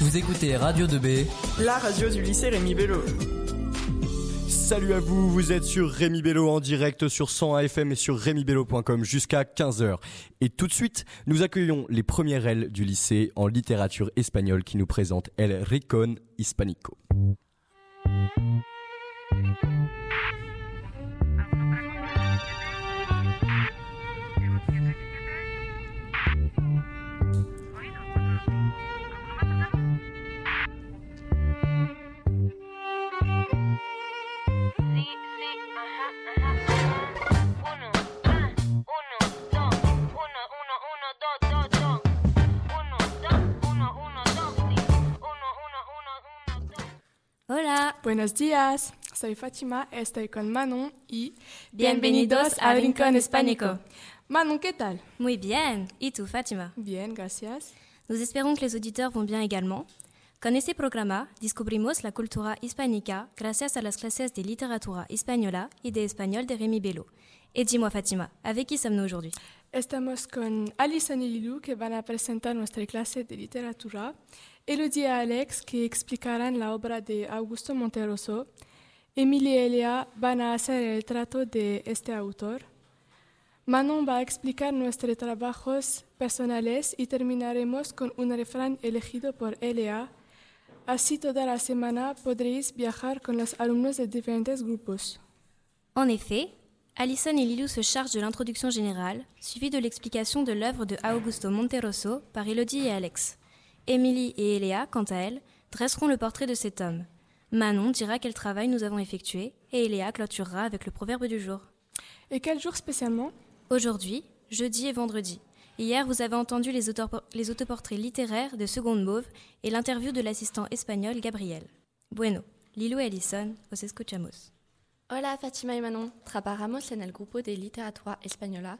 Vous écoutez Radio 2B, la radio du lycée Rémi Bello. Salut à vous, vous êtes sur Rémi Bello en direct sur 101 FM et sur rémibello.com jusqu'à 15h. Et tout de suite, nous accueillons les premières ailes du lycée en littérature espagnole qui nous présentent El Ricon Hispanico. Hola. Buenos días. Soy Fátima, estoy con Manon y bienvenidos a Rincón Hispánico. Manon, ¿qué tal? Muy bien. ¿Y tú, Fátima? Bien, gracias. Nous espérons que les auditeurs vont bien également. Con este programa descubrimos la cultura hispánica gracias a las clases de literatura española y de español de Rémi Bello. Et dis-moi, Fatima, avec qui sommes-nous aujourd'hui? Estamos con Alison y Lilou que van a presentar nuestra clase de literatura, Elodie y Alex que explicarán la obra de Augusto Monteroso, Emily y Elia van a hacer el trato de este autor, Manon va a explicar nuestros trabajos personales y terminaremos con un refrán elegido por Elia. Así toda la semana podréis viajar con los alumnos de diferentes grupos. En effet, Alison et Lilou se chargent de l'introduction générale, suivie de l'explication de l'œuvre de Augusto Monteroso par Elodie et Alex. Émilie et Eléa, quant à elles, dresseront le portrait de cet homme. Manon dira quel travail nous avons effectué et Eléa clôturera avec le proverbe du jour. Et quel jour spécialement? Aujourd'hui, jeudi et vendredi. Hier, vous avez entendu les, les autoportraits littéraires de Seconde Mauve et l'interview de l'assistant espagnol Gabriel. Bueno, Lilou et Alison, os escuchamos. Hola Fatima y Manon, trabajamos en el grupo de literatura española.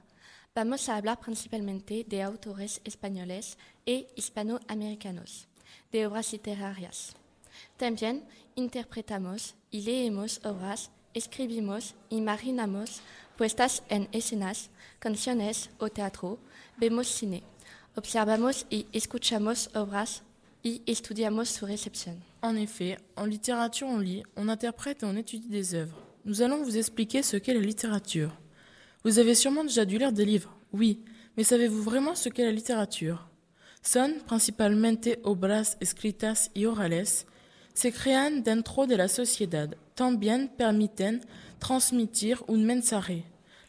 Vamos a hablar principalmente de autores españoles e hispanoamericanos, de obras literarias. También interpretamos y leemos obras, escribimos imaginamos puestas en escenas, canciones o teatro, vemos cine, observamos y escuchamos obras y estudiamos su réception. En effet, en littérature on lit, on interprète et on étudie des œuvres. Nous allons vous expliquer ce qu'est la littérature. Vous avez sûrement déjà dû lire des livres, oui, mais savez-vous vraiment ce qu'est la littérature? Son principalmente obras escritas y orales, se crean dentro de la sociedad, también permiten transmitir un mensaje.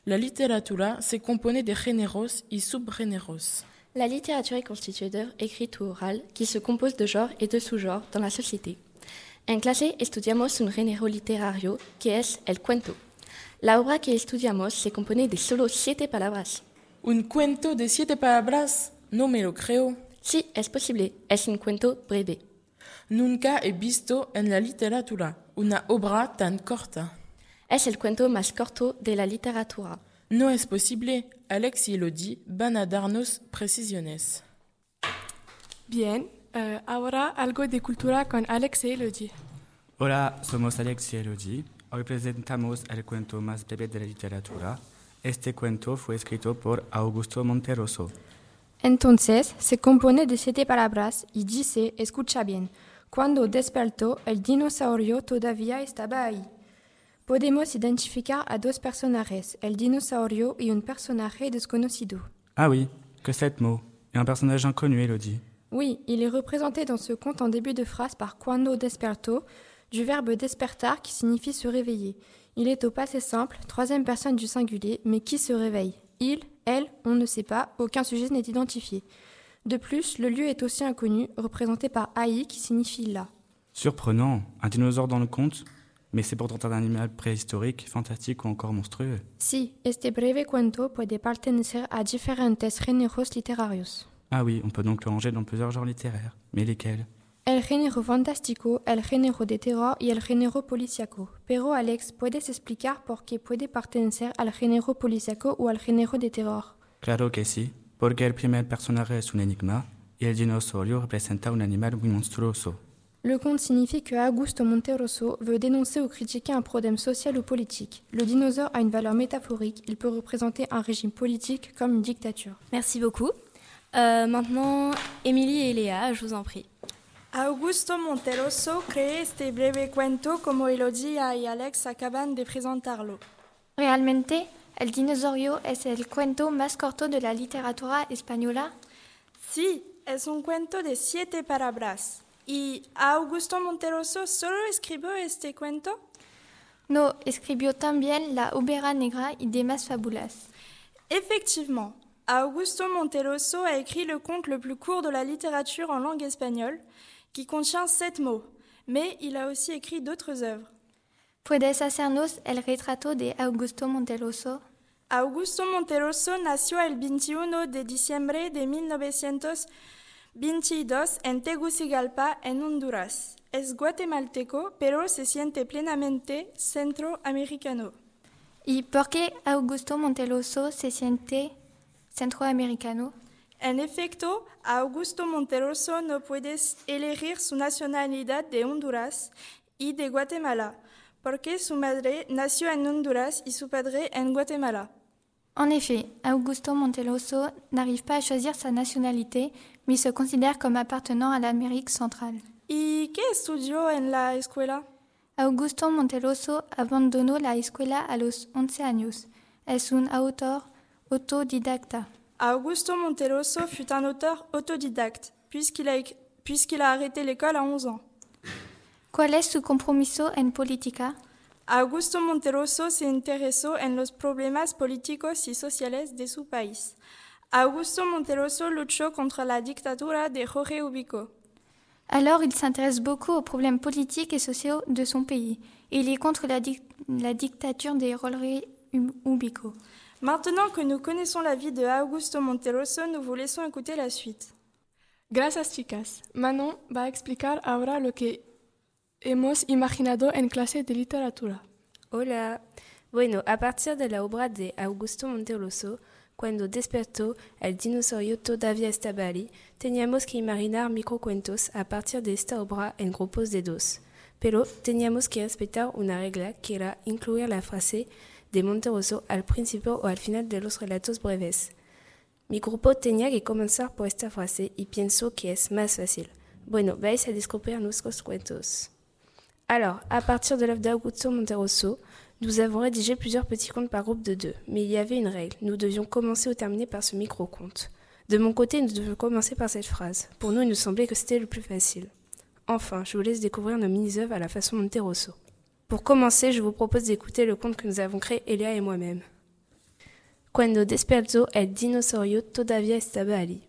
La literatura se compone de généros y subgénéros. La littérature est constituée d'œuvres écrites ou orales qui se composent de genres et de sous-genres dans la société. En clase estudiamos un género literario que es el cuento. La obra que estudiamos se compone de solo siete palabras. ¿Un cuento de siete palabras? No me lo creo. Sí, es posible. Es un cuento breve. Nunca he visto en la literatura una obra tan corta. Es el cuento más corto de la literatura. No es posible. Alex y Elodie van a darnos precisiones. Bien, uh, ahora algo de cultura con Alex y Elodie. Hola, somos Alex y Elodie. Hoy presentamos el cuento más breve de la literatura. Este cuento fue escrito por Augusto Monteroso. Entonces, se compone de siete palabras y dice, escucha bien, cuando despertó, el dinosaurio todavía estaba ahí. Podemos identificar a dos personajes, el dinosaurio y un personaje desconocido. Ah oui, que sept mots. Et un personnage inconnu, Elodie. Oui, il est représenté dans ce conte en début de phrase par cuando despertó, du verbe despertar qui signifie se réveiller. Il est au passé simple, troisième personne du singulier, mais qui se réveille? Il, elle, on ne sait pas, aucun sujet n'est identifié. De plus, le lieu est aussi inconnu, représenté par Aïe qui signifie là. Surprenant, un dinosaure dans le conte Mais c'est pourtant un animal préhistorique, fantastique ou encore monstrueux. Si, este breve cuento puede pertenecer a diferentes géneros literarios. Ah oui, on peut donc le ranger dans plusieurs genres littéraires. Mais lesquels? El género fantástico, el género de terror y el género policíaco. Pero Alex, ¿puedes explicar por qué puede pertenecer al género policíaco o al género de terror? Claro que sí, porque el primer personaje es un enigma y el dinosaurio representa un animal muy monstruoso. Le conte signifie que Augusto Monteroso veut dénoncer ou critiquer un problème social ou politique. Le dinosaure a une valeur métaphorique, il peut représenter un régime politique comme une dictature. Merci beaucoup. Euh, maintenant, Émilie et Léa, je vous en prie. Augusto Monteroso creó este breve cuento como Elodia y Alex acaban de presentarlo. ¿Realmente el dinosaurio es el cuento más corto de la literatura española? Sí, es un cuento de siete palabras. ¿Y Augusto Monteroso solo escribió este cuento? No, escribió también La Ópera Negra y demás fábulas. Effectivement, Augusto Monteroso a écrit le conte le plus court de la littérature en langue espagnole, qui contient sept mots, mais il a aussi écrit d'autres œuvres. ¿Puedes hacernos el retrato de Augusto Monteroso? Augusto Monteroso nació el 21 de diciembre de 1922 en Tegucigalpa, en Honduras. Es guatemalteco, pero se siente plenamente centroamericano. ¿Y por qué Augusto Monteroso se siente centroamericano? En efecto, Augusto Monteroso no puede elegir su nacionalidad de Honduras y de Guatemala, porque su madre nació en Honduras y su padre en Guatemala. En effet, Augusto Monteroso n'arrive pas à choisir sa nationalité, mais se considère comme appartenant à l'Amérique centrale. ¿Y qué estudió en la escuela? Augusto Monteroso abandonó la escuela a los 11 años. Es un autor autodidacta. Augusto Monteroso fut un auteur autodidacte, puisqu'il a, arrêté l'école à 11 ans. ¿Cuál es su compromiso en política? Augusto Monteroso se interesó en los problemas políticos y sociales de su país. Augusto Monteroso luchó contra la dictadura de Jorge Ubico. Alors il s'intéresse beaucoup aux problèmes politiques et sociaux de son pays. Il est contre la dictature de Jorge Ubico. Maintenant que nous connaissons la vie de Augusto Monteroso, nous vous laissons écouter la suite. Gracias, chicas. Manon va explicar ahora lo que hemos imaginado en clase de literatura. Hola. Bueno, a partir de la obra de Augusto Monteroso, cuando despertó el dinosaurio todavía estaba allí, teníamos que imaginar microcuentos a partir de esta obra en grupos de dos. Pero teníamos que respetar una regla que era incluir la frase de Monteroso al principio o al final de los relatos breves. Mi grupo tenía que comenzar por esta frase y pienso que es más fácil. Bueno, vais a descubrir nuestros cuentos. Alors, à partir de l'œuvre d'Augusto Monteroso, nous avons rédigé plusieurs petits contes par groupe de deux, mais il y avait une règle. Nous devions commencer ou terminer par ce micro-conte. De mon côté, nous devions commencer par cette phrase. Pour nous, il nous semblait que c'était le plus facile. Enfin, je vous laisse découvrir nos mini-œuvres à la façon Monteroso. Pour commencer, je vous propose d'écouter le conte que nous avons créé, Elia et moi-même. Cuando despertó el dinosaurio todavía estaba allí.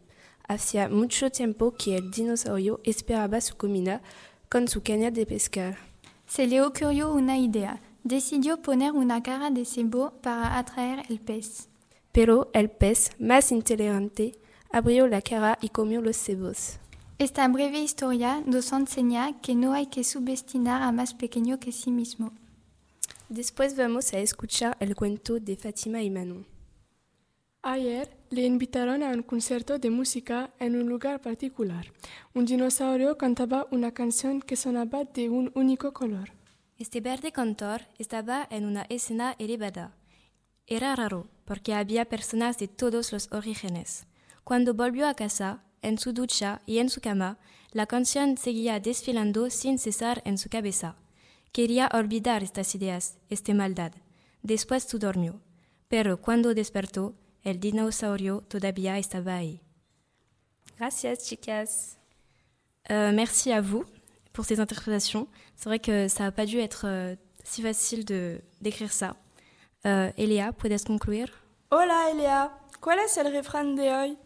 Hacía mucho tiempo que el dinosaurio esperaba su comida con su caña de pescar. Se le ocurrió una idea. Decidió poner una cara de cebo para atraer el pez. Pero el pez, más inteligente, abrió la cara y comió los cebos. Esta breve historia nos enseña que no hay que subestimar a más pequeño que sí mismo. Después vamos a escuchar el cuento de Fátima y Manon. Ayer le invitaron a un concierto de música en un lugar particular. Un dinosaurio cantaba una canción que sonaba de un único color. Este verde cantor estaba en una escena elevada. Era raro, porque había personas de todos los orígenes. Cuando volvió a casa, en su ducha y en su cama, la canción seguía desfilando sin cesar en su cabeza. Quería olvidar estas ideas, esta maldad. Después se durmió. Pero cuando despertó, el dinosaurio todavía estaba ahí. Gracias, chicas. Euh, merci à vous pour ces interprétations. C'est vrai que ça n'a pas dû être euh, si facile de d'écrire ça. Euh, Elia, ¿puedes concluir? Hola, Elia. ¿Cuál es el refrán de hoy?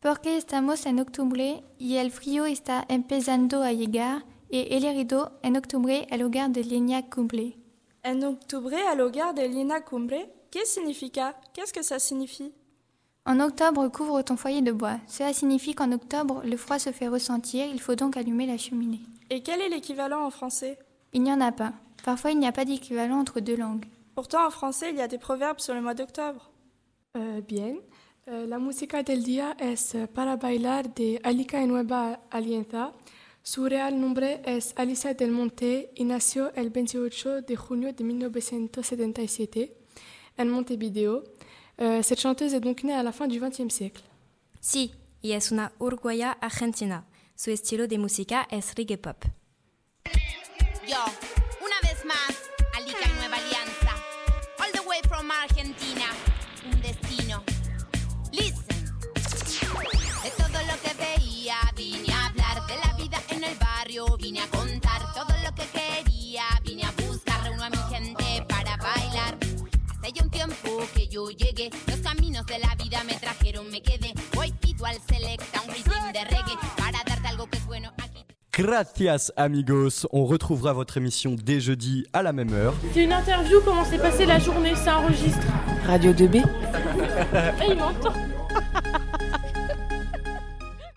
Porque estamos en octubre y el frío está empezando a llegar y el herido en octubre el hogar de Lina cumple. En octubre al hogar de Lina cumple? ¿Qué significa? Qu'est-ce que ça signifie? En octobre, couvre ton foyer de bois. Cela signifie qu'en octobre, le froid se fait ressentir, il faut donc allumer la cheminée. Et quel est l'équivalent en français? Il n'y en a pas. Parfois, il n'y a pas d'équivalent entre deux langues. Pourtant, en français, il y a des proverbes sur le mois d'octobre. Euh, bien. Euh, la música del día es Para bailar de Alica y Nueva Alianza. Su real nombre es Alicia del Monte y nació el 28 de junio de 1977 en Montevideo. Euh, cette chanteuse est donc née à la fin du XXe siècle. Sí, y es una uruguaya argentina. Su estilo de música es reggae pop. Yo, una vez más, Alica y Nueva Alianza. All the way from Argentina. Vine a contar todo lo que quería. Vine a buscar, reúno a mi gente para bailar. Hace ya un tiempo que yo llegué. Los caminos de la vida me trajeron, me quedé. Hoy pido al selecta un rhythm de reggae para darte algo que es bueno aquí. Gracias amigos, on retrouvera votre émission dès jeudi à la même heure. C'est une interview, comment s'est passée la journée, ça enregistre. Radio 2B Eh, il m'entend